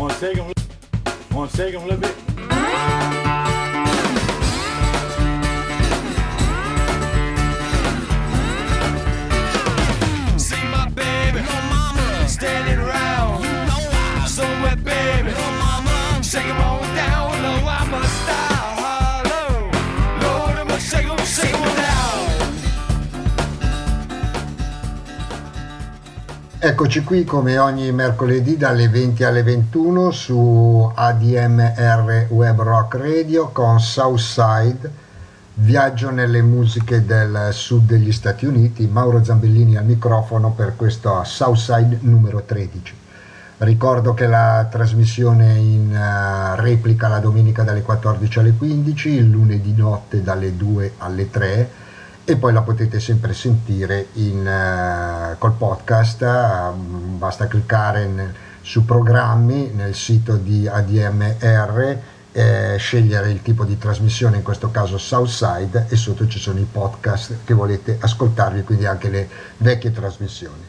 Want to take them? Want to take them a little bit? See my baby, no mama, standing around. You know I somewhere, baby, no mama, shake 'em on Eccoci qui come ogni mercoledì dalle 20 alle 21 su ADMR Web Rock Radio con Southside, viaggio nelle musiche del sud degli Stati Uniti, Mauro Zambellini al microfono per questo Southside numero 13. Ricordo che la trasmissione in eh, replica la domenica dalle 14 alle 15, il lunedì notte dalle 2 alle 3 e poi la potete sempre sentire in, eh, col podcast, eh, basta cliccare nel- su programmi nel sito di ADMR, eh, scegliere il tipo di trasmissione, in questo caso Southside, e sotto ci sono i podcast che volete ascoltarvi, quindi anche le vecchie trasmissioni.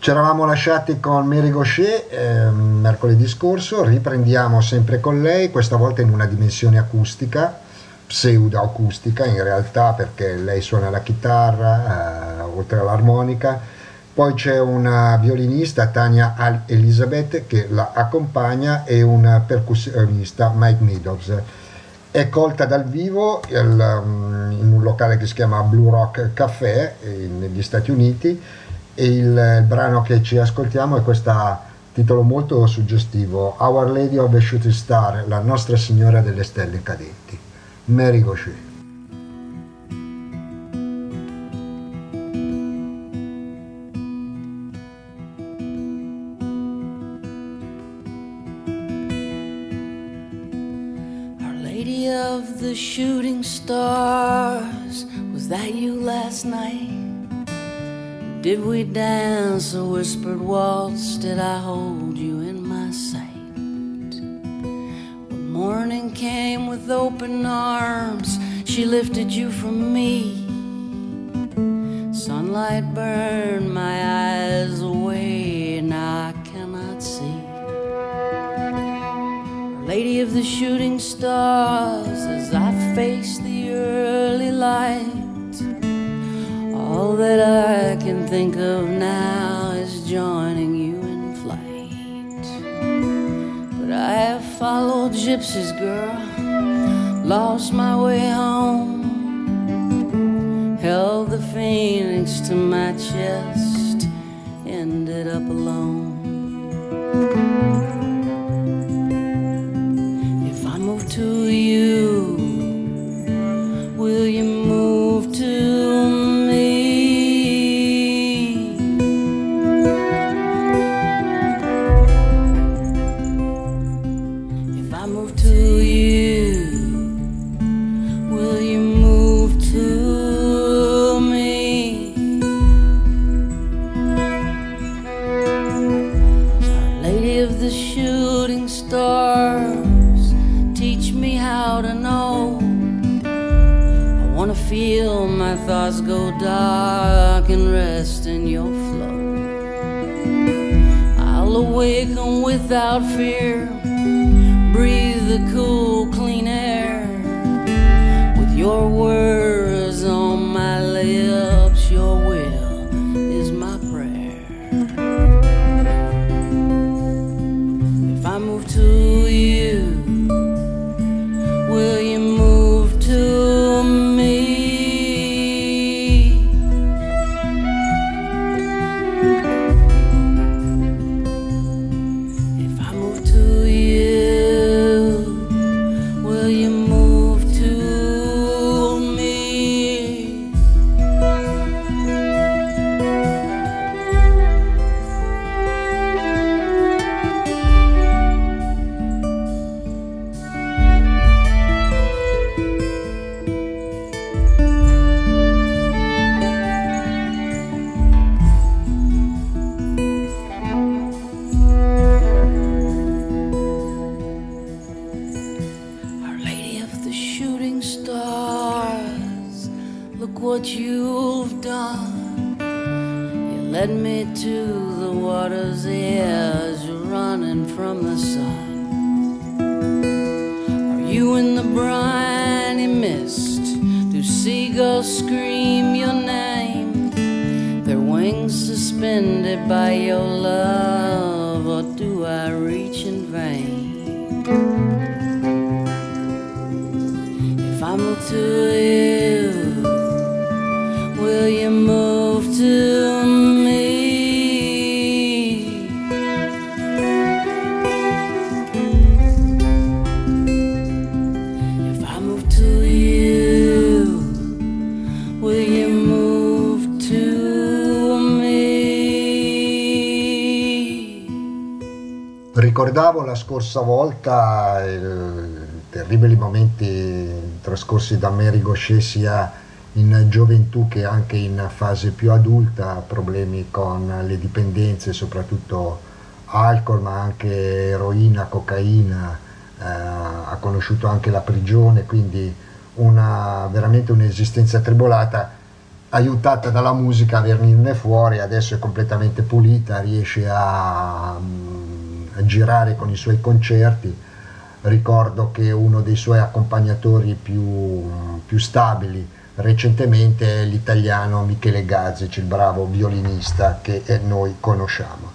Ci eravamo lasciati con Mary Gaucher eh, mercoledì scorso, riprendiamo sempre con lei, questa volta in una dimensione acustica, pseudoacustica in realtà perché lei suona la chitarra eh, oltre all'armonica. Poi c'è una violinista, Tania Al- Elizabeth, che la accompagna e un percussionista, Mike Meadows. È colta dal vivo il, um, in un locale che si chiama Blue Rock Café eh, negli Stati Uniti e il, il brano che ci ascoltiamo è questo titolo molto suggestivo, Our Lady of the Shooting Star, la Nostra Signora delle Stelle Cadenti. Our Lady of the Shooting Stars, was that you last night? Did we dance a whispered waltz? Did I hold came with open arms, she lifted you from me. Sunlight burned my eyes away, now I cannot see. Lady of the shooting stars, as I face the early light, all that I can think of now is joining you in flight. But I followed gypsies, girl, lost my way home, held the phoenix to my chest, wanna feel my thoughts go dark and rest in your flow. I'll awaken without fear, breathe the cool, clean air. With your words on my lips, Ricordavo la scorsa volta i terribili momenti trascorsi da Mary Gaucher sia in gioventù che anche in fase più adulta, problemi con le dipendenze, soprattutto alcol, ma anche eroina, cocaina, eh, ha conosciuto anche la prigione, quindi una, veramente un'esistenza tribolata aiutata dalla musica a venirne fuori, adesso è completamente pulita, riesce a, mm, a girare con i suoi concerti. Ricordo che uno dei suoi accompagnatori più, più stabili recentemente è l'italiano Michele Gazzic, il bravo violinista che eh, noi conosciamo.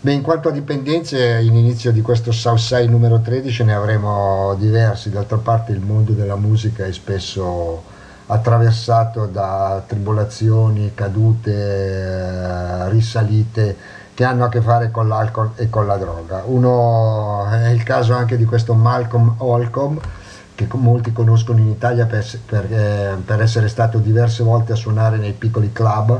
Beh, in quanto a dipendenze, in inizio di questo Southside numero 13 ne avremo diversi, d'altra parte il mondo della musica è spesso attraversato da tribolazioni, cadute, eh, risalite che hanno a che fare con l'alcol e con la droga. Uno è il caso anche di questo Malcolm Holcomb che molti conoscono in Italia per, per, eh, per essere stato diverse volte a suonare nei piccoli club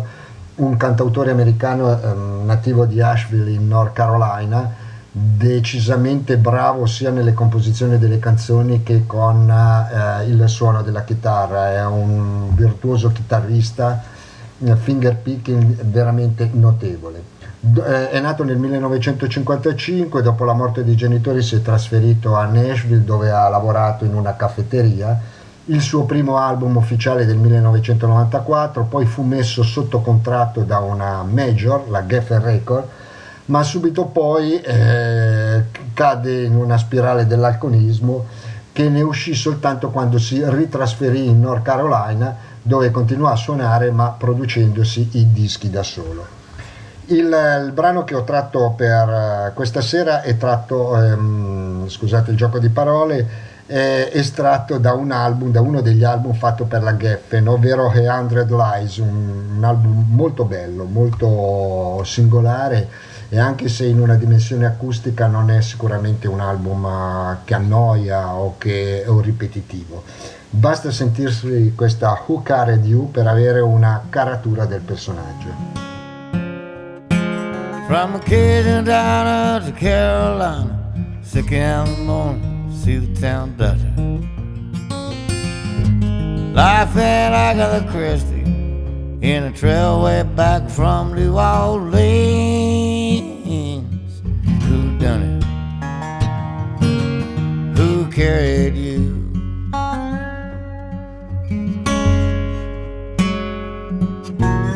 un cantautore americano eh, nativo di Asheville in North Carolina, decisamente bravo sia nelle composizioni delle canzoni che con eh, il suono della chitarra, è un virtuoso chitarrista, finger picking veramente notevole. È nato nel 1955, dopo la morte dei genitori si è trasferito a Nashville dove ha lavorato in una caffetteria il suo primo album ufficiale del 1994, poi fu messo sotto contratto da una major, la Geffen Record, ma subito poi eh, cade in una spirale dell'alcolismo che ne uscì soltanto quando si ritrasferì in North Carolina dove continuò a suonare ma producendosi i dischi da solo. Il, il brano che ho tratto per questa sera è tratto, ehm, scusate il gioco di parole, è estratto da un album, da uno degli album fatto per la Geffen, ovvero A Hundred Lies, un, un, album molto bello, molto singolare e anche se in una dimensione acustica non è sicuramente un album uh, che annoia o che è ripetitivo. Basta sentirsi questa Who Cared You per avere una caratura del personaggio. From Acadia down to Carolina, sick in the morning. see the town doctor. Life in Agatha Christie in a trailway back from New Orleans. Who done it? Who carried you?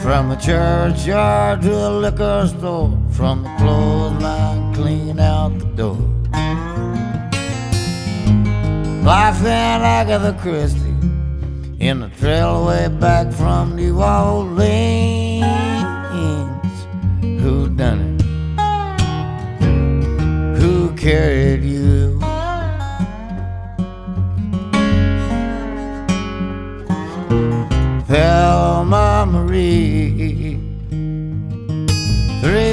From the churchyard to the liquor store, from the clothesline clean out the door. Life in Agatha Christie in the trailway back from New Orleans. Who done it? Who carried you? Thelma Marie.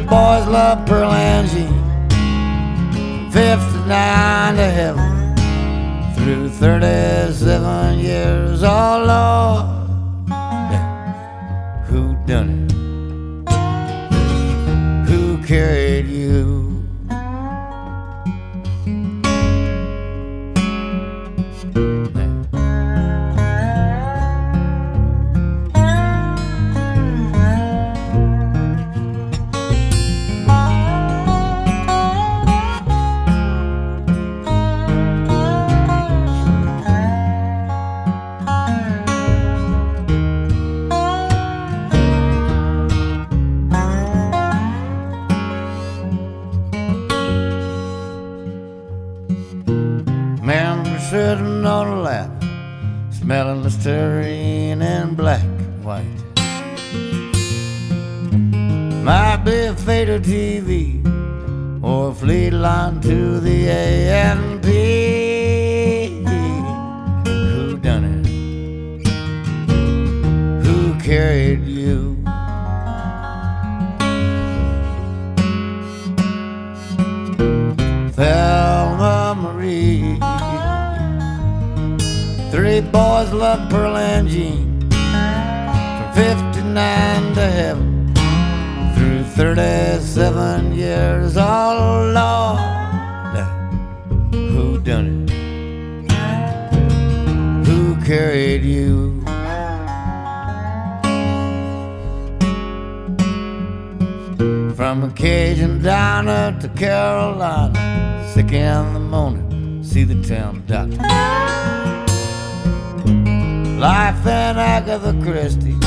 Boys love Pearl Angie. Fifty-nine to heaven through 37 years, oh Lord, Oh Lord, who done it? Who carried you? From a Cajun diner to Carolina, sick in the morning, see the town doctor. Life in Agatha Christie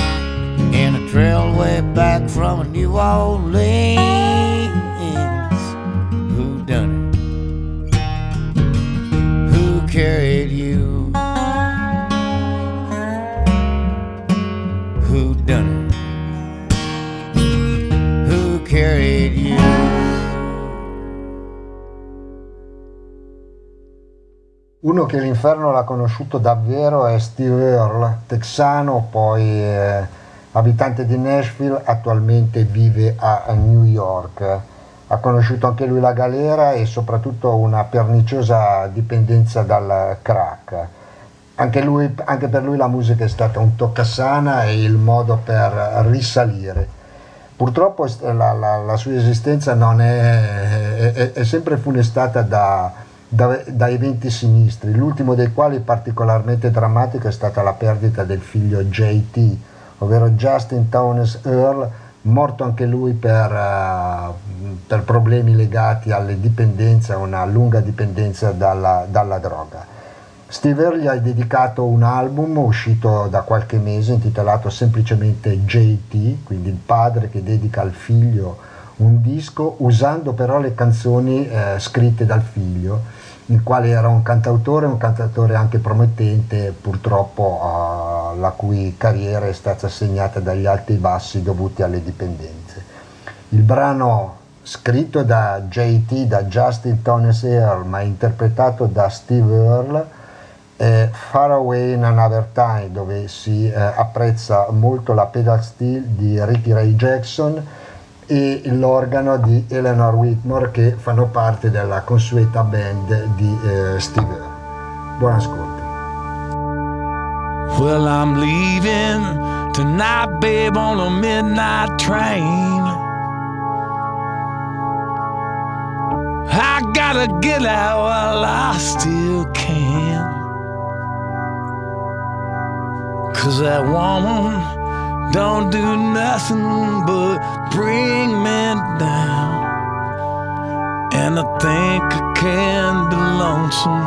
in a trail way back from New Orleans. Uno che l'inferno l'ha conosciuto davvero è Steve Earle, texano, poi eh, abitante di Nashville, attualmente vive a, a New York. Ha conosciuto anche lui la galera e soprattutto una perniciosa dipendenza dal crack. Anche, lui, anche per lui la musica è stata un toccasana e il modo per risalire. Purtroppo la, la- la sua esistenza è, è- è sempre funestata da, da- da eventi sinistri, l'ultimo dei quali particolarmente drammatico è stata la perdita del figlio JT, ovvero Justin Townes Earl, morto anche lui per, eh, per problemi legati alle dipendenze, una lunga dipendenza dalla, dalla droga. Steve Earle gli ha dedicato un album uscito da qualche mese intitolato semplicemente JT, quindi il padre che dedica al figlio un disco usando però le canzoni eh, scritte dal figlio, il quale era un cantautore, un cantautore anche promettente, purtroppo eh, la cui carriera è stata segnata dagli alti e bassi dovuti alle dipendenze. Il brano scritto da JT, da Justin Thomas Earl, ma interpretato da Steve Earle, è Far Away in Another Time, dove si eh, apprezza molto la pedal steel di Ricky Ray Jackson e l'organo di Eleanor Whitmore che fanno parte della consueta band di eh, Steve Earle. Buon ascolto. Well, I'm leaving tonight, babe, on a midnight train. I gotta get out while I still can. Cause that woman don't do nothing but bring me down. And I think I can be lonesome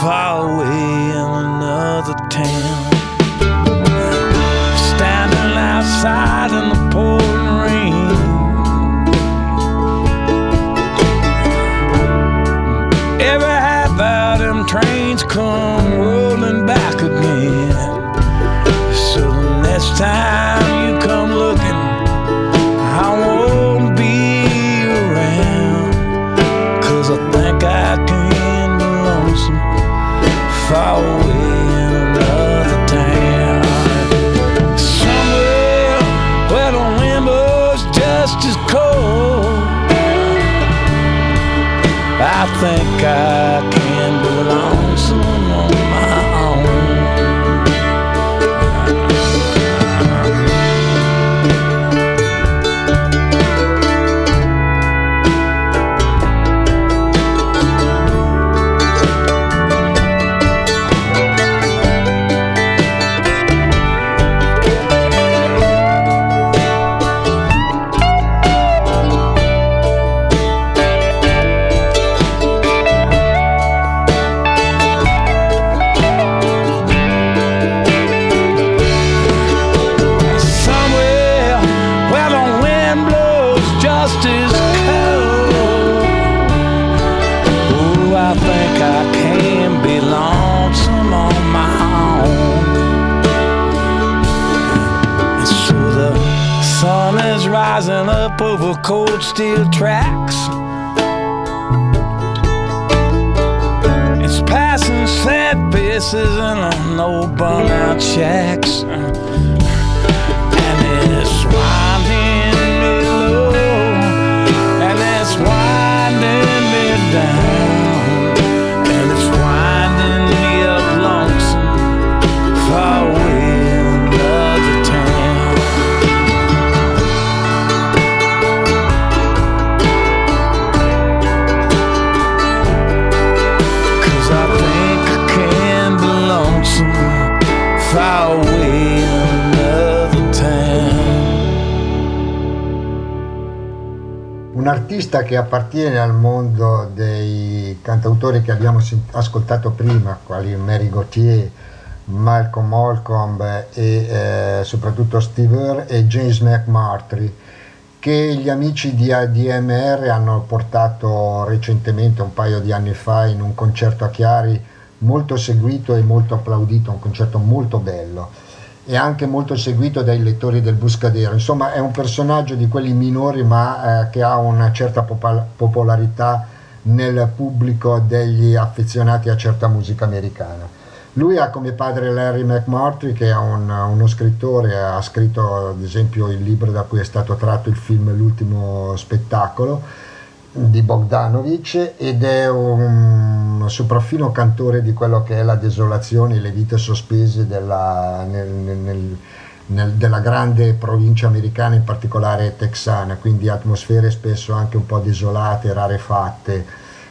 far away in another town. Standing outside in the pouring rain. Every half hour, them trains come time you come looking, I won't be around. Cause I think I can be lonesome far away in another town. Somewhere where the blows just as cold. I think I still artista che appartiene al mondo dei cantautori che abbiamo ascoltato prima, quali Mary Gauthier, Malcolm Holcomb e eh, soprattutto Steve Earle e James McMurtry, che gli amici di ADMR hanno portato recentemente, un paio di anni fa, in un concerto a Chiari molto seguito e molto applaudito, un concerto molto bello e anche molto seguito dai lettori del Buscadero. Insomma, è un personaggio di quelli minori, ma eh, che ha una certa popol- popolarità nel pubblico degli affezionati a certa musica americana. Lui ha come padre Larry McMurtry, che è un- uno scrittore, ha scritto ad esempio il libro da cui è stato tratto il film L'ultimo spettacolo di Bogdanovich ed è un sopraffino cantore di quello che è la desolazione, le vite sospese della, nel- nel- nel- della grande provincia americana, in particolare texana, quindi atmosfere spesso anche un po' desolate, rarefatte,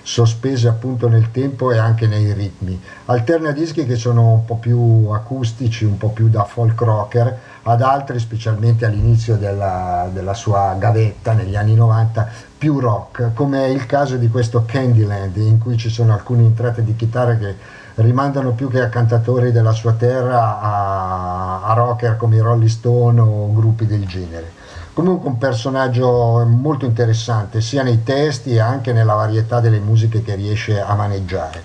sospese appunto nel tempo e anche nei ritmi. Alterna dischi che sono un po' più acustici, un po' più da folk rocker, ad altri, specialmente all'inizio della, della sua gavetta negli anni 90, più rock, come è il caso di questo Candyland, in cui ci sono alcune entrate di chitarra che rimandano più che a cantatori della sua terra a, a rocker come i Rolling Stone o gruppi del genere. Comunque un personaggio molto interessante sia nei testi e anche nella varietà delle musiche che riesce a maneggiare.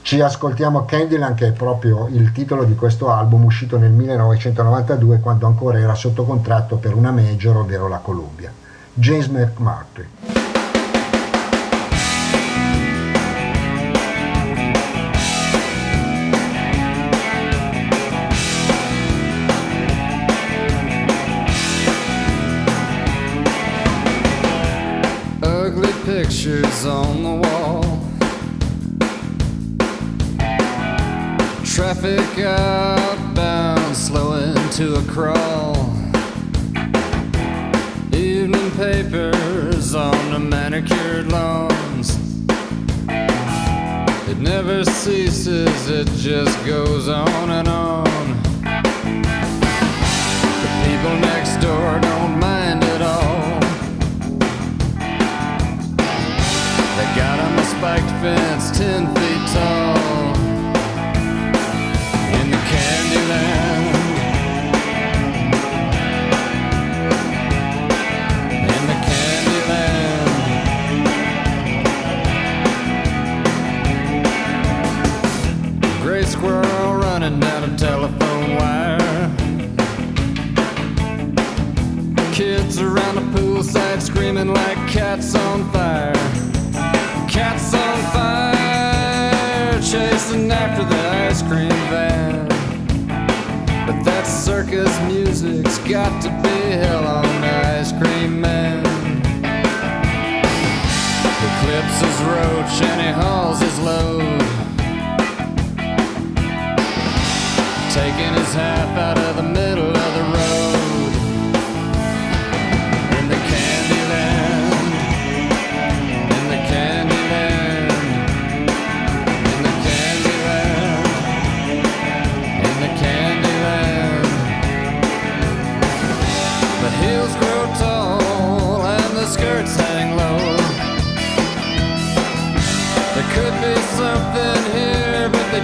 Ci ascoltiamo Candyland che è proprio il titolo di questo album uscito nel 1992 quando ancora era sotto contratto per una major, ovvero la Columbia. James McMurtry. ugly pictures on the wall. Traffic outbound, slowing to a crawl. Papers on the manicured lawns. It never ceases, it just goes on and on. The people next door don't mind at all. They got on a spiked fence ten feet tall. Screaming like cats on fire. Cats on fire, chasing after the ice cream van. But that circus music's got to be hell on the ice cream man. He clips his roach and he hauls his load. Taking his half out of the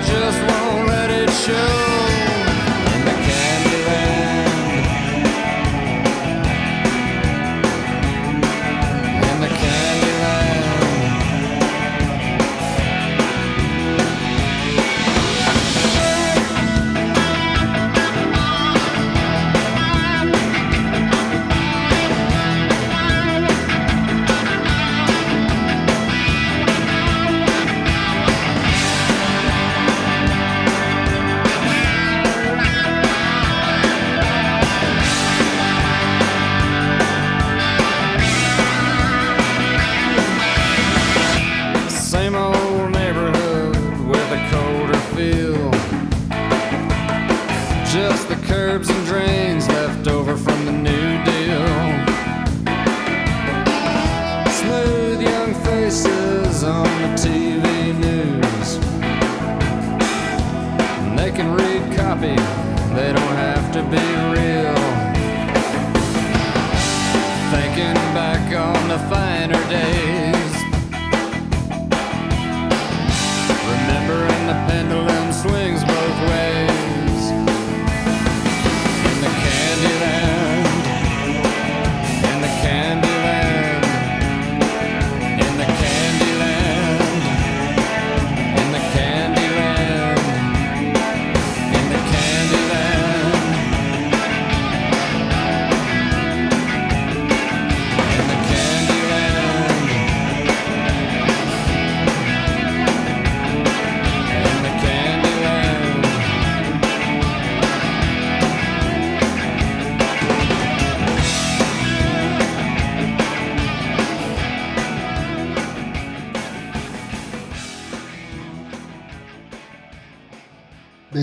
just won't let it show.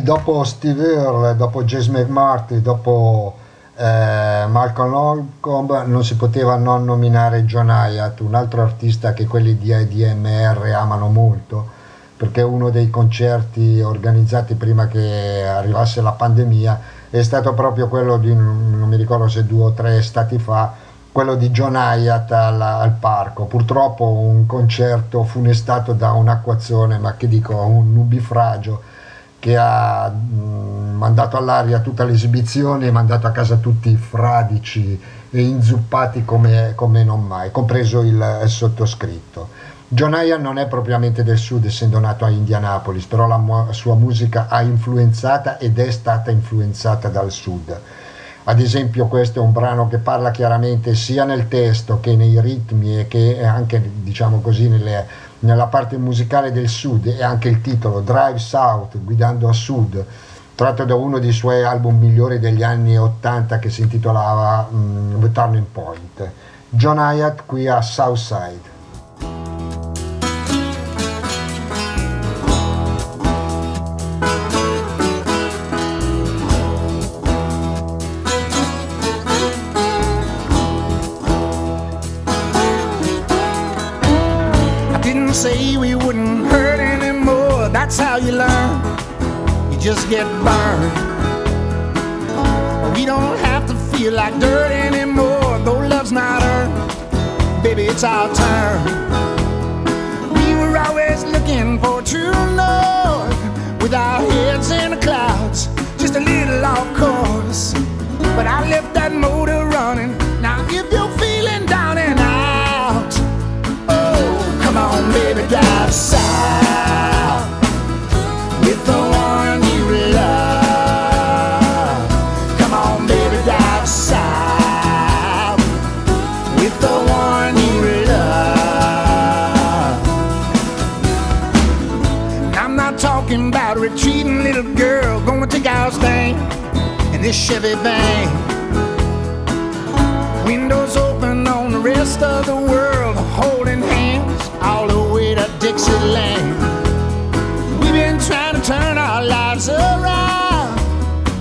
Dopo Steve Earle, dopo James McMarty, dopo eh, Malcolm Holcomb non si poteva non nominare John Hyatt, un altro artista che quelli di IDMR amano molto, perché uno dei concerti organizzati prima che arrivasse la pandemia è stato proprio quello di, non mi ricordo se due o tre estati fa, quello di John Hyatt al, al parco. Purtroppo un concerto funestato da un'acquazzone, ma che dico, un nubifragio che ha mandato all'aria tutta l'esibizione e mandato a casa tutti fradici e inzuppati come, come non mai, compreso il, il sottoscritto. John Hyatt non è propriamente del sud, essendo nato a Indianapolis, però la mu- sua musica ha influenzata ed è stata influenzata dal sud. Ad esempio questo è un brano che parla chiaramente sia nel testo che nei ritmi e che anche diciamo così nelle, nella parte musicale del sud e anche il titolo Drive South, guidando a sud, tratto da uno dei suoi album migliori degli anni 80 che si intitolava mm, The Turning Point. John Hyatt qui a Southside. Just get burned. We don't have to feel like dirt anymore. Though love's not earned, baby, it's our turn. We were always looking for true north with our heads in the clouds, just a little off course. But I left that motor running. In Chevy van. Windows open on the rest of the world, holding hands all the way to Dixieland. We've been trying to turn our lives around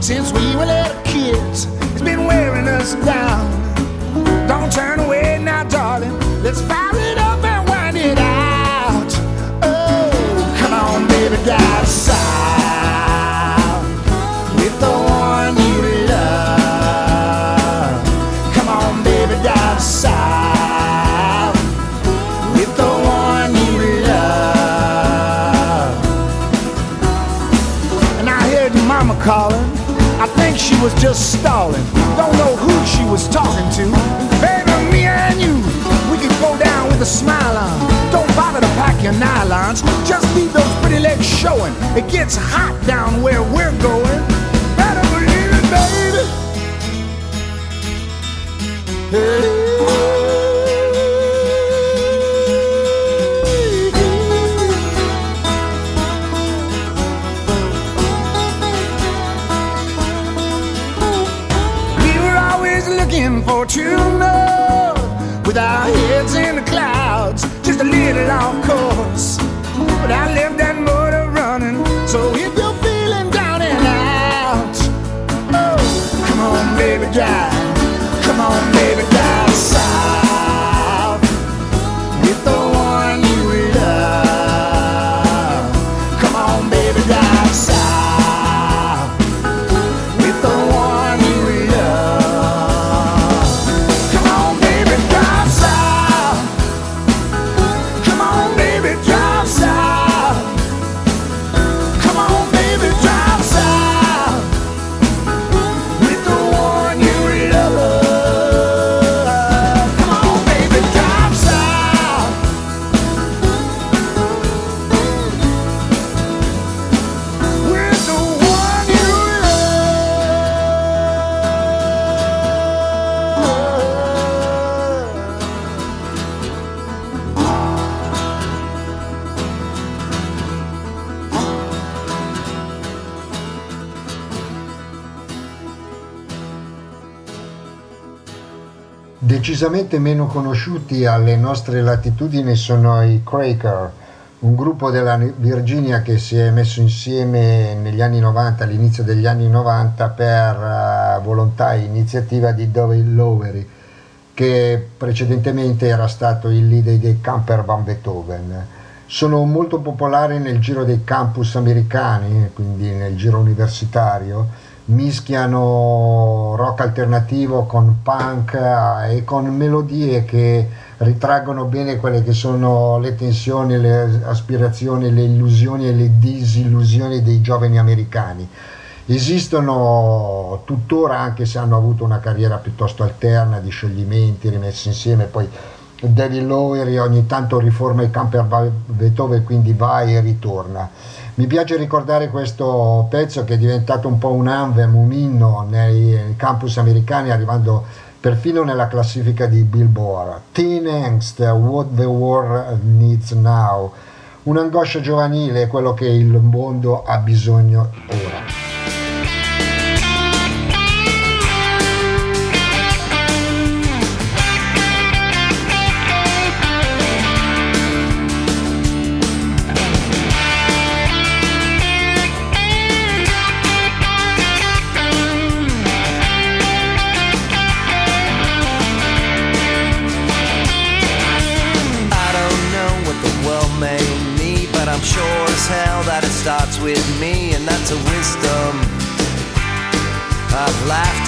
since we were little kids. It's been wearing us down. Don't turn away now, darling. Let's fire was just stalling. Don't know who she was talking to. Baby, me and you, we could go down with a smile on. Don't bother to pack your nylons. Just leave those pretty legs showing. It gets hot down where we're going. Better believe it, baby. We Decisamente meno conosciuti alle nostre latitudini sono i Cracker, un gruppo della Virginia che si è messo insieme negli anni 90, all'inizio degli anni 90, per uh, volontà e iniziativa di Dovey Lowery, che precedentemente era stato il leader dei Camper Van Beethoven. Sono molto popolari nel giro dei campus americani, quindi nel giro universitario, mischiano rock alternativo con punk eh, e con melodie che ritraggono bene quelle che sono le tensioni, le aspirazioni, le illusioni e le disillusioni dei giovani americani. Esistono tuttora, anche se hanno avuto una carriera piuttosto alterna di scioglimenti rimessi insieme, poi David Lowery ogni tanto riforma i camper Beethoven, quindi va e ritorna. Mi piace ricordare questo pezzo che è diventato un po' un anthem, un inno nei campus americani, arrivando perfino nella classifica di Billboard. Teen Angst, What the World Needs Now. Un'angoscia giovanile è quello che il mondo ha bisogno ora.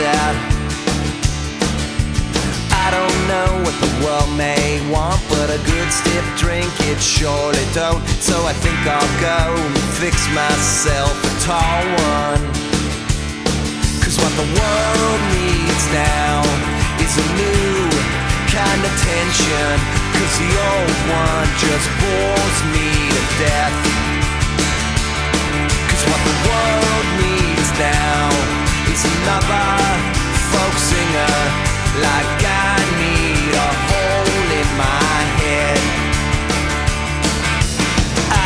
At. I don't know what the world may want, but a good stiff drink it surely don't. So I think I'll go and fix myself a tall one. Cause what the world needs now is a new kind of tension. Cause the old one just bores me to death. What the world needs now is another folk singer like I need a hole in my head.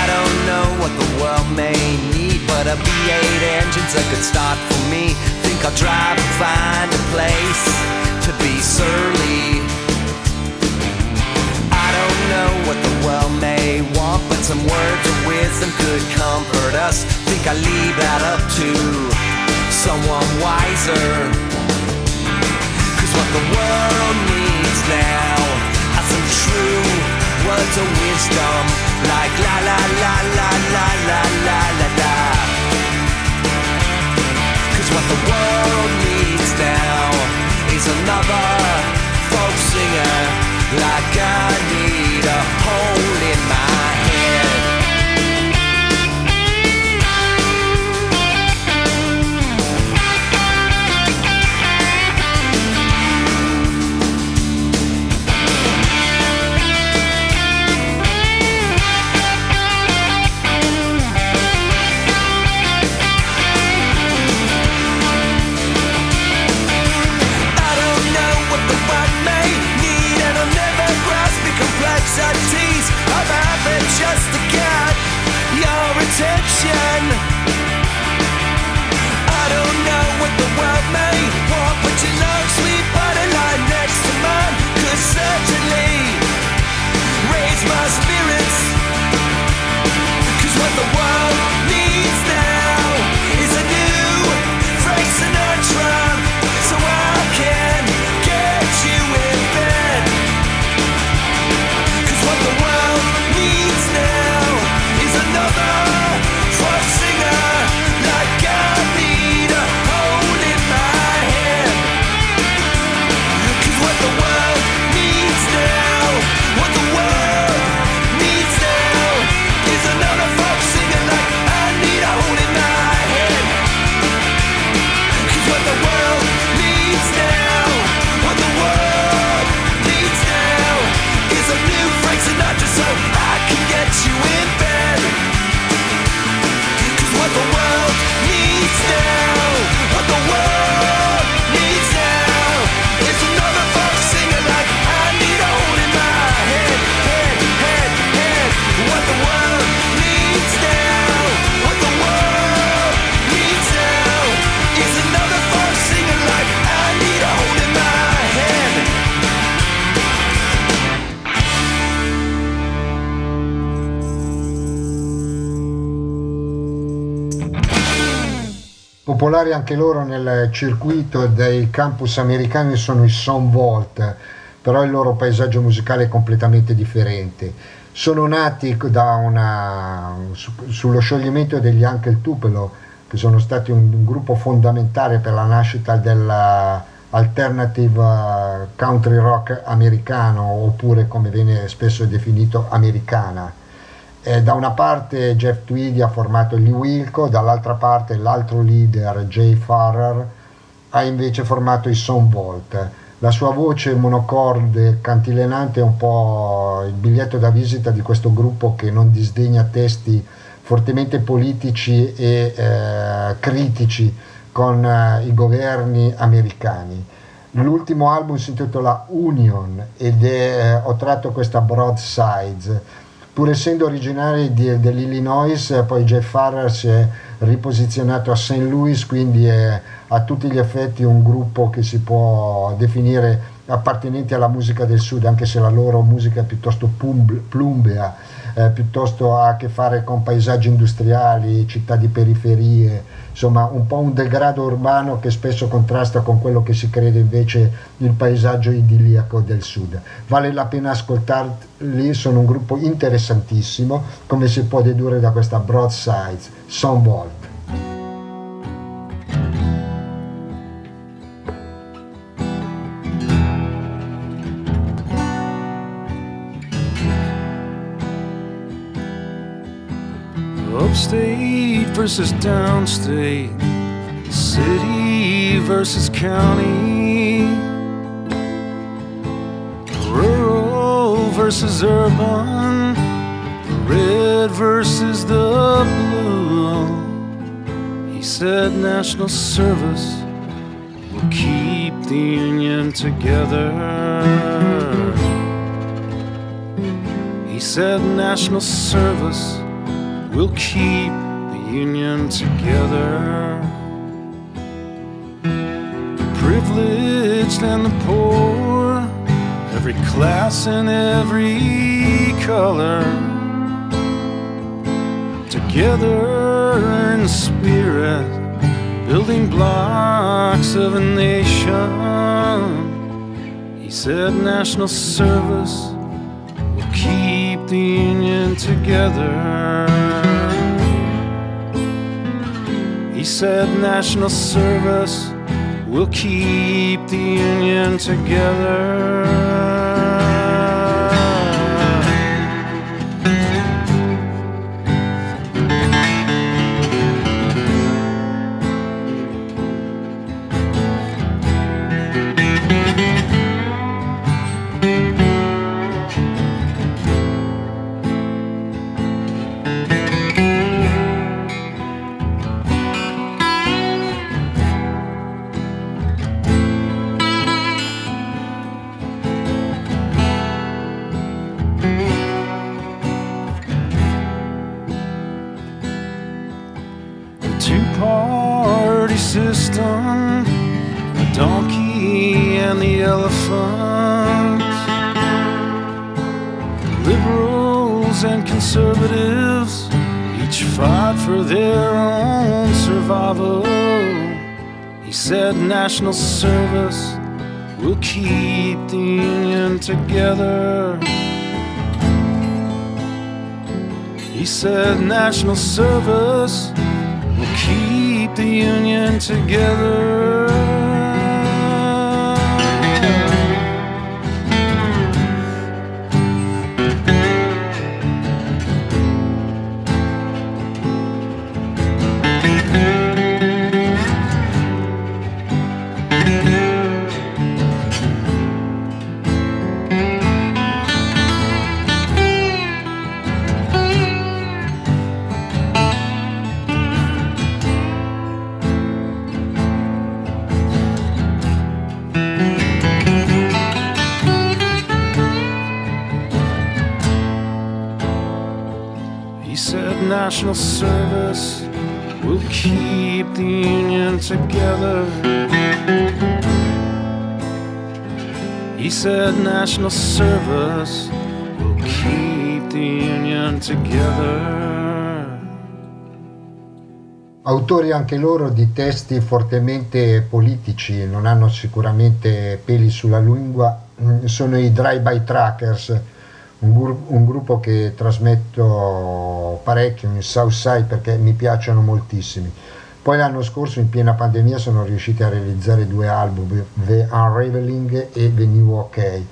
I don't know what the world may need, but a V8 engine's a good start for me. Think I'll drive and find a place to be surly. I don't know what the world may want, but some words of wisdom could comfort us think I leave that up to someone wiser. Cause what the world needs now are some true words of wisdom, like la la la la la la la la la. Cause what the world needs now is another folk singer, like I need a hole in my attention. I don't know what the world Popolari anche loro nel circuito dei campus americani sono i Son Volt, però il loro paesaggio musicale è completamente differente. Sono nati una, su, sullo scioglimento degli Uncle Tupelo, che sono stati un, un gruppo fondamentale per la nascita dell'alternative uh, country rock americano, oppure come viene spesso definito americana eh, da una parte Jeff Tweedy ha formato Lee Wilco, dall'altra parte l'altro leader Jay Farrer ha invece formato i Son Volt. La sua voce monocorde cantilenante è un po' il biglietto da visita di questo gruppo che non disdegna testi fortemente politici e eh, critici con eh, i governi americani. L'ultimo album si intitola Union ed è, eh, ho tratto questa Broadsides pur essendo originari dell'Illinois, poi Jeff Farrer si è riposizionato a St. Louis, quindi è a tutti gli effetti un gruppo che si può definire appartenenti alla musica del sud, anche se la loro musica è piuttosto plumbea, eh, piuttosto ha a che fare con paesaggi industriali, città di periferie, insomma un po' un degrado urbano che spesso contrasta con quello che si crede invece il paesaggio idilliaco del sud. Vale la pena ascoltarli, sono un gruppo interessantissimo, come si può dedurre da questa Broadsides, Sonvolt. Versus downstate, city versus county, rural versus urban, red versus the blue. He said national service will keep the union together. He said national service will keep union together. The privileged and the poor, every class and every color, together in spirit, building blocks of a nation. He said national service will keep the union together. He said national service will keep the union together. National service will keep the union together. He said national service will keep the union together. National service will keep the union together. He said national service will keep the union together. autori anche loro di testi fortemente politici, non hanno sicuramente peli sulla lingua, sono i Drive-By Trackers, un, un, gruppo che trasmetto parecchio in Southside perché mi piacciono moltissimi. Poi l'anno scorso in piena pandemia sono riusciti a realizzare due album, The Unraveling e The New OK.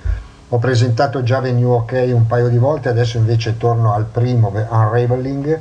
Ho presentato già The New OK un paio di volte, adesso invece torno al primo, The Unraveling,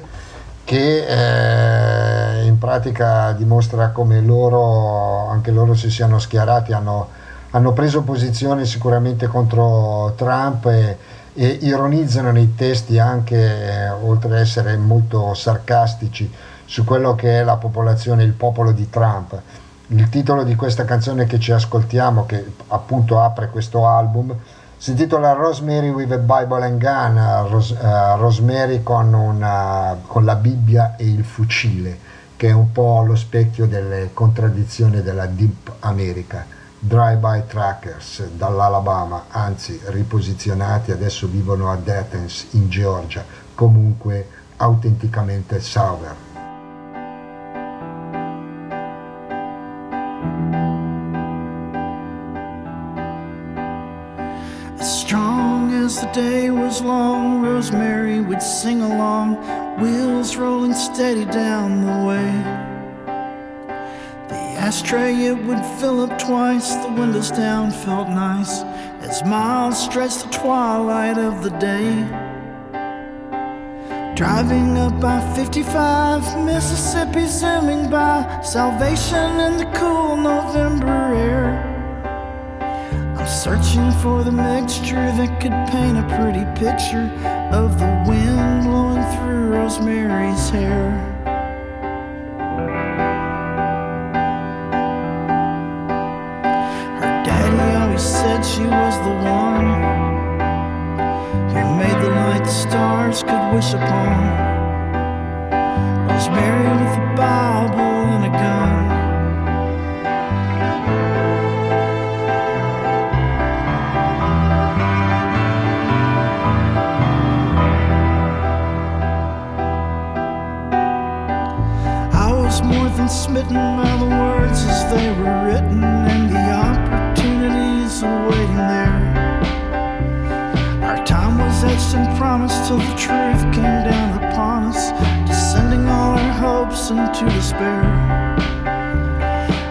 che eh, in pratica dimostra come loro, anche loro si siano schierati, hanno, hanno preso posizione sicuramente contro Trump e, e ironizzano nei testi anche, eh, oltre ad essere molto sarcastici, su quello che è la popolazione, il popolo di Trump. Il titolo di questa canzone che ci ascoltiamo, che appunto apre questo album, si intitola Rosemary with a Bible and Gun, Ros- uh, Rosemary con, una, con la Bibbia e il fucile, che è un po' lo specchio delle contraddizioni della Deep America. Drive-by trackers dall'Alabama, anzi riposizionati, adesso vivono ad Athens in Georgia, comunque autenticamente the day was long, Rosemary would sing along, wheels rolling steady down the way. Ashtray it would fill up twice, the windows down felt nice as miles stretched the twilight of the day. Driving up by 55, Mississippi zooming by, salvation in the cool November air. I'm searching for the mixture that could paint a pretty picture of the wind blowing through Rosemary's hair. She was the one who made the light the stars could wish upon. Rosemary with a Bible and a gun. I was more than smitten by the words as they were written promise till the truth came down upon us, descending all our hopes into despair.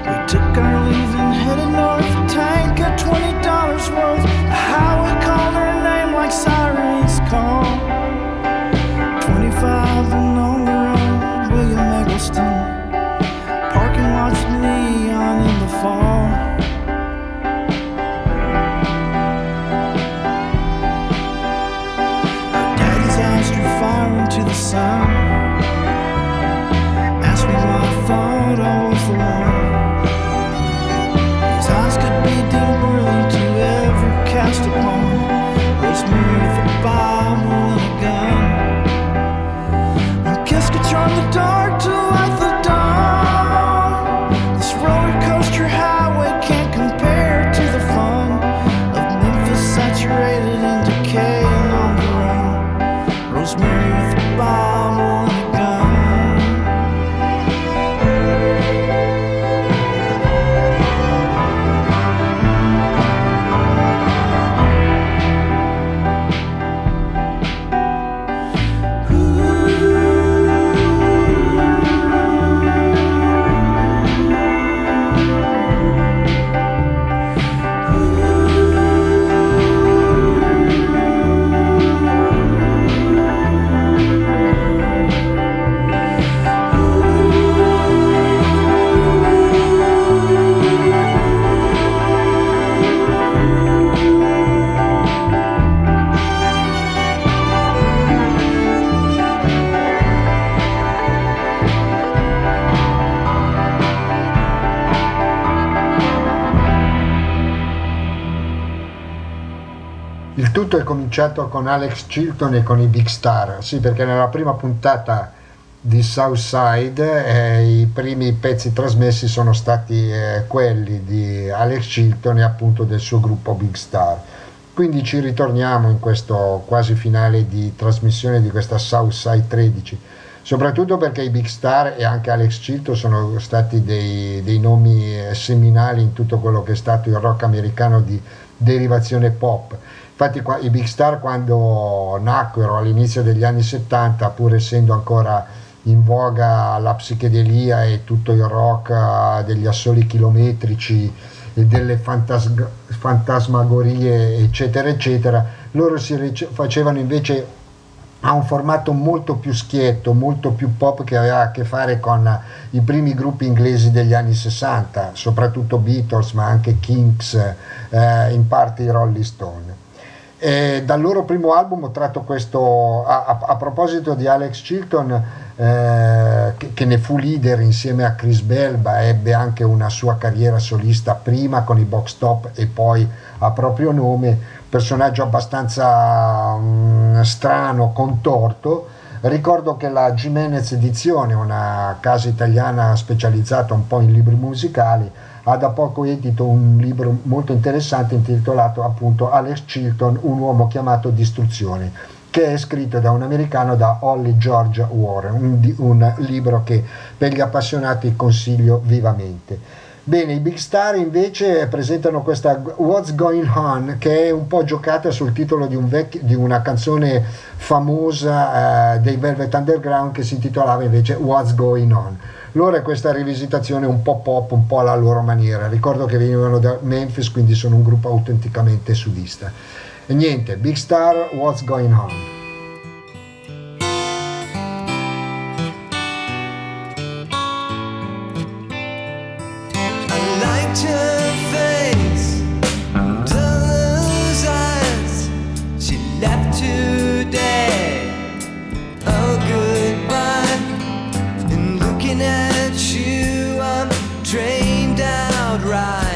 We took our leave and headed north, tank at twenty dollars worth. Cominciato con Alex Chilton e con i Big Star, sì perché nella prima puntata di Southside eh, i primi pezzi trasmessi sono stati eh, quelli di Alex Chilton e appunto del suo gruppo Big Star. Quindi ci ritorniamo in questo quasi finale di trasmissione di questa Southside 13. soprattutto perché i Big Star e anche Alex Chilton sono stati dei, dei nomi eh, seminali in tutto quello che è stato il rock americano di derivazione pop. Infatti qua, i Big Star quando nacquero all'inizio degli anni 70, pur essendo ancora in voga la psichedelia e tutto il rock eh, degli assoli chilometrici e delle fantas- fantasmagorie eccetera eccetera, loro si rice- facevano invece a un formato molto più schietto, molto più pop che aveva a che fare con i primi gruppi inglesi degli anni 60, soprattutto Beatles ma anche Kinks, eh, in parte i Rolling Stone. E dal loro primo album ho tratto questo, a, a, a proposito di Alex Chilton, eh, che, che, ne fu leader insieme a Chris Belba, ebbe anche una sua carriera solista prima con i Box Top e poi a proprio nome, personaggio abbastanza um, strano, contorto. Ricordo che la Jimenez Edizione, una casa italiana specializzata un po' in libri musicali, ha da poco edito un libro molto interessante intitolato appunto Alex Chilton, un uomo chiamato Distruzione, che è scritto da un americano da Holly George Warren, un, un libro che per gli appassionati consiglio vivamente. Bene, i Big Star invece presentano questa What's Going On, che è un po' giocata sul titolo di, un vecchio, di una canzone famosa eh, dei Velvet Underground che si intitolava invece What's Going On loro è questa rivisitazione un po' pop, un po' alla loro maniera. Ricordo che venivano da Memphis, quindi sono un gruppo autenticamente sudista. E niente, Big Star, What's Going On? outright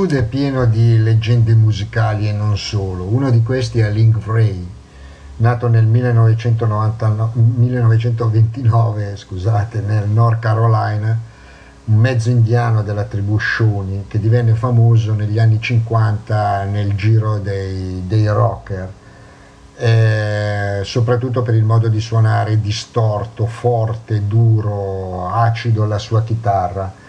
Sud è pieno di leggende musicali e non solo. Uno di questi è Link Vray, nato nel 1929 scusate, nel North Carolina, un mezzo indiano della tribù Shawnee che divenne famoso negli anni 50 nel giro dei, dei rocker. Eh, soprattutto per il modo di suonare distorto, forte, duro, acido la sua chitarra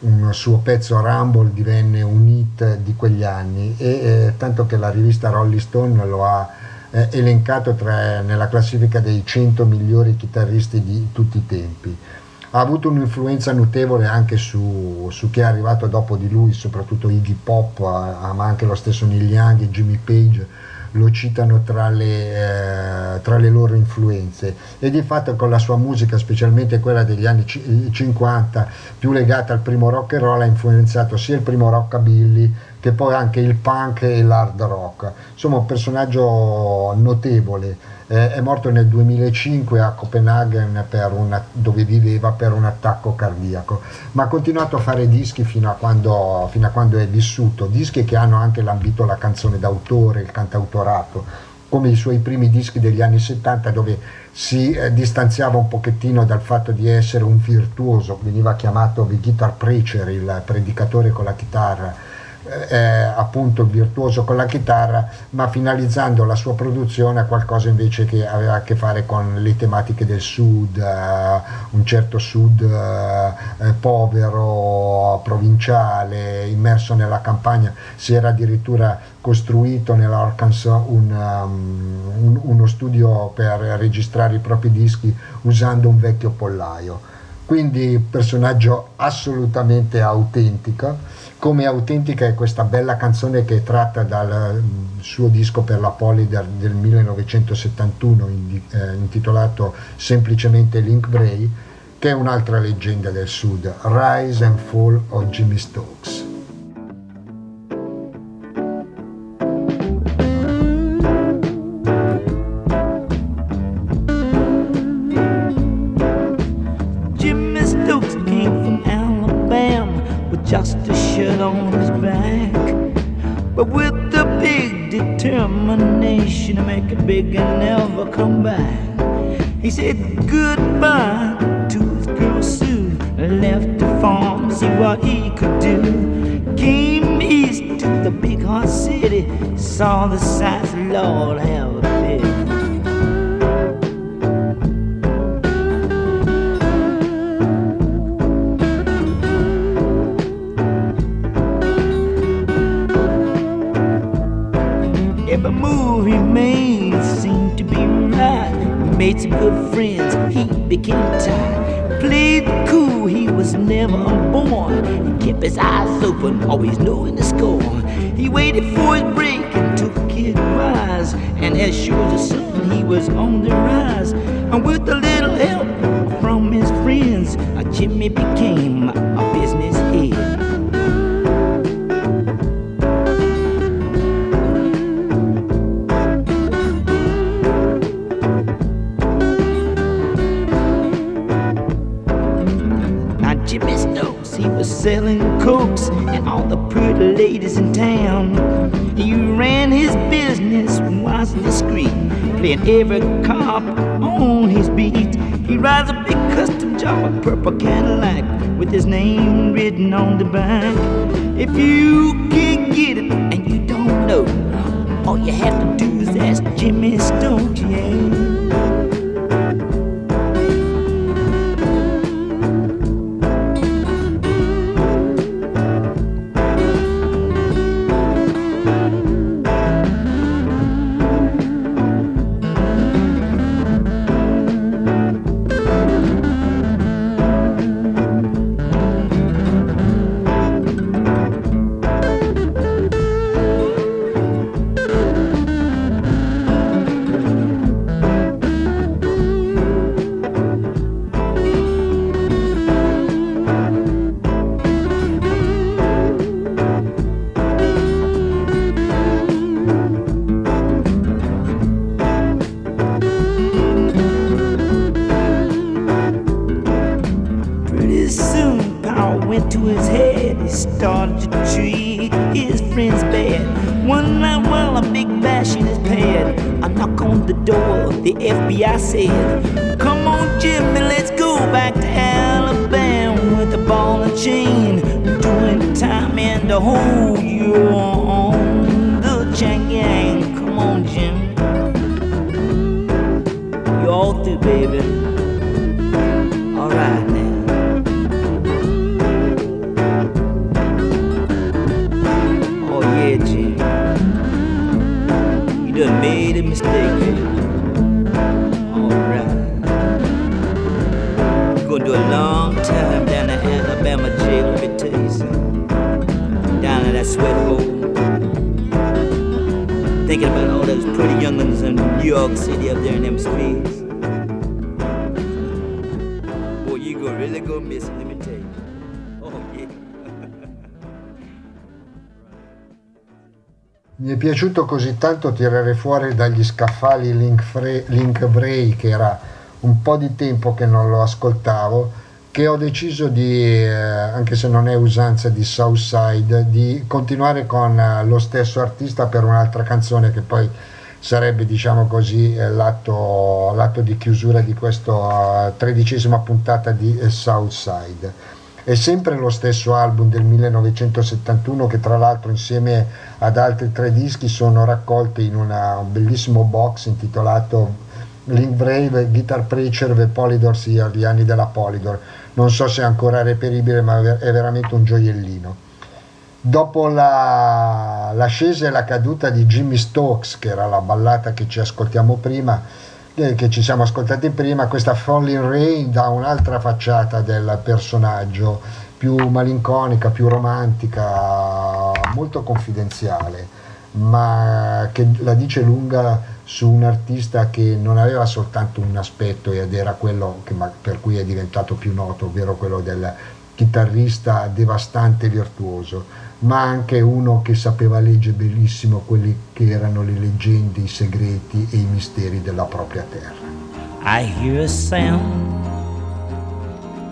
un suo pezzo Rumble divenne un hit di quegli anni e eh, tanto che la rivista Rolling Stone lo ha eh, elencato tra, nella classifica dei 100 migliori chitarristi di tutti i tempi. ha avuto un'influenza notevole anche su, su chi è arrivato dopo di lui, soprattutto Iggy Pop, eh, ma anche lo stesso Neil Young e Jimmy Page lo citano tra le, eh, tra le, loro influenze. E di fatto con la sua musica, specialmente quella degli anni c- 50, più legata al primo rock and roll, ha influenzato sia il primo rockabilly che poi anche il punk e l'hard rock. Insomma un personaggio notevole. Eh, è morto nel 2005 a Copenaghen una, dove viveva per un attacco cardiaco, ma ha continuato a fare dischi fino a, quando, fino a quando è vissuto, dischi che hanno anche lambito la canzone d'autore, il cantautorato, come i suoi primi dischi degli anni 70 dove si eh, distanziava un pochettino dal fatto di essere un virtuoso, veniva chiamato the guitar preacher, il predicatore con la chitarra, eh, appunto il virtuoso con la chitarra, ma finalizzando la sua produzione a qualcosa invece che aveva a che fare con le tematiche del sud, eh, un certo sud eh, eh povero, provinciale, immerso nella campagna, si era addirittura costruito nell'Arkansas un, um, un, uno studio per registrare i propri dischi usando un vecchio pollaio. Quindi personaggio assolutamente autentico come autentica è questa bella canzone che è tratta dal mm, suo disco per la Polydor del 1971 eh, intitolato semplicemente Link Bray che è un'altra leggenda del sud, Rise and Fall of Jimmy Stokes. He said goodbye to his girl Sue, left the farm see what he could do. Came east to the big hot city, saw the sights, Lord have on the rise. And with a every cop on his beat. He rides a big custom job, a purple Cadillac, with his name written on the back. If you can't gonna do a long sweat hole. Thinking about all those pretty young'uns in New York City up there in them streets. Boy, you gonna really go miss it, let me tell you. Oh. Mi è piaciuto così tanto tirare fuori dagli scaffali Link, Fre- Link Bray, che era un po' di tempo che non lo ascoltavo, che ho deciso di, eh, anche se non è usanza di Southside, di continuare con eh, lo stesso artista per un'altra canzone che poi sarebbe, diciamo così, eh, l'atto, l'atto di chiusura di questa tredicesima puntata di eh, Southside. È sempre lo stesso album del 1971 che tra l'altro insieme ad altri tre dischi sono raccolti in una- un bellissimo box intitolato Link Brave, Guitar Preacher, The Polydors Year, gli anni della Polydor. Non so se è ancora reperibile ma è veramente un gioiellino. Dopo la- l'ascesa e la caduta di Jimmy Stokes, che era la ballata che ci ascoltiamo prima, eh, che ci siamo ascoltati prima, questa Falling Rain dà un'altra facciata del personaggio, più malinconica, più romantica, molto confidenziale, ma che la dice lunga su un artista che non aveva soltanto un aspetto ed era quello che, per cui è diventato più noto, ovvero quello del chitarrista devastante e virtuoso, ma anche uno che sapeva leggere benissimo quelli che erano le leggende, i segreti e i misteri della propria terra. I hear a sound,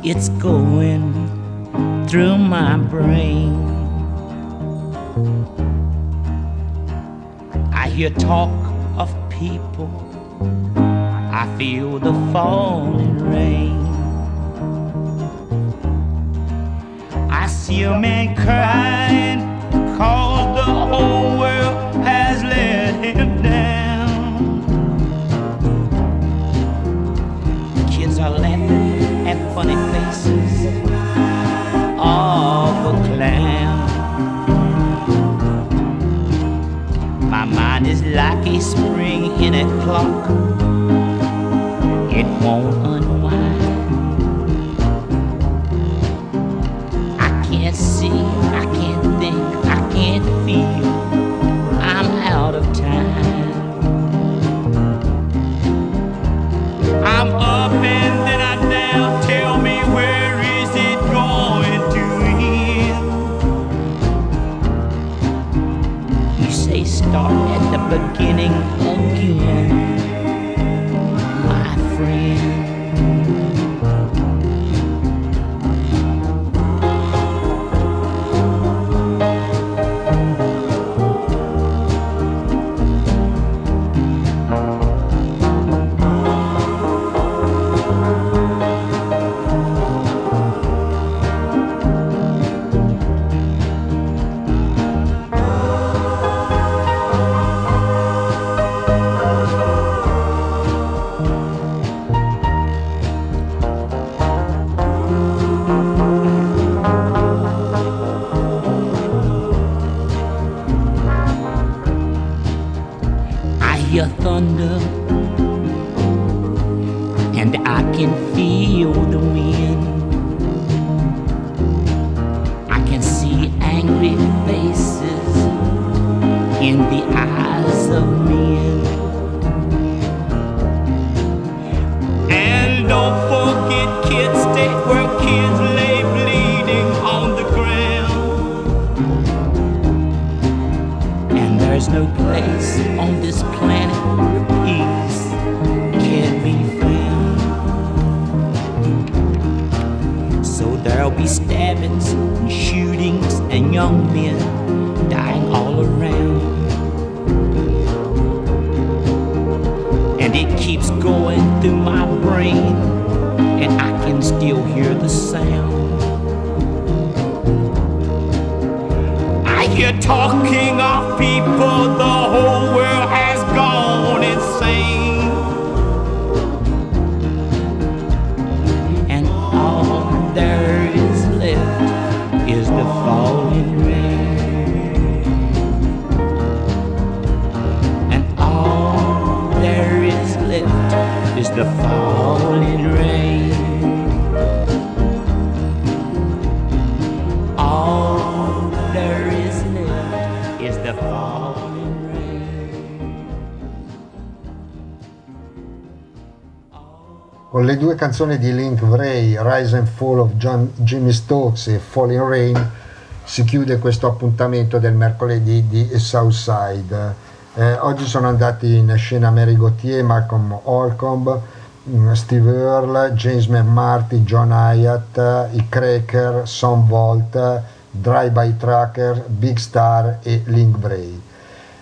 it's going through my brain. I hear talk people, I feel the falling rain. I see a man crying, cause the whole world is like a spring in a clock. It won't unwind. I can't see, I can't think, I can't feel. I'm out of time. I'm up beginning Con le due canzoni di Link Vray, Rise and Fall of John, Jimmy Stokes e Falling Rain, si chiude questo appuntamento del mercoledì di Southside. Eh, oggi sono andati in scena Mary Gauthier, Malcolm Holcomb, mm, Steve Earle, James McMarty, John Hyatt, i Cracker, Son Volt, Drive-By Tracker, Big Star e Link Bray.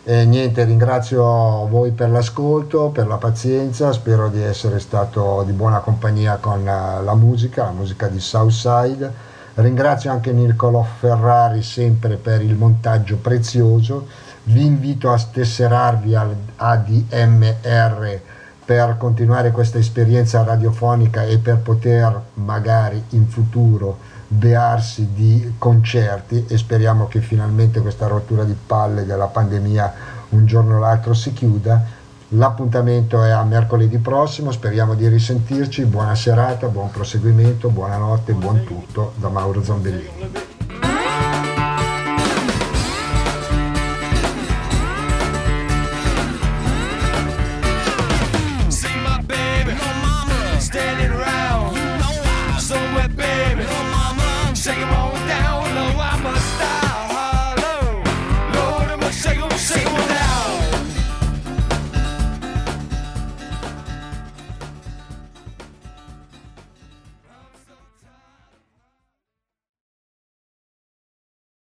E niente, ringrazio voi per l'ascolto, per la pazienza, spero di essere stato di buona compagnia con la, la musica, la musica di Southside. Ringrazio anche Niccolò Ferrari sempre per il montaggio prezioso. Vi invito a tesserarvi al ADMR per continuare questa esperienza radiofonica e per poter magari in futuro bearsi di concerti e speriamo che finalmente questa rottura di palle della pandemia un giorno o l'altro si chiuda. L'appuntamento è a mercoledì prossimo, speriamo di risentirci, buona serata, buon proseguimento, buonanotte, buon tutto da Mauro Zambellini.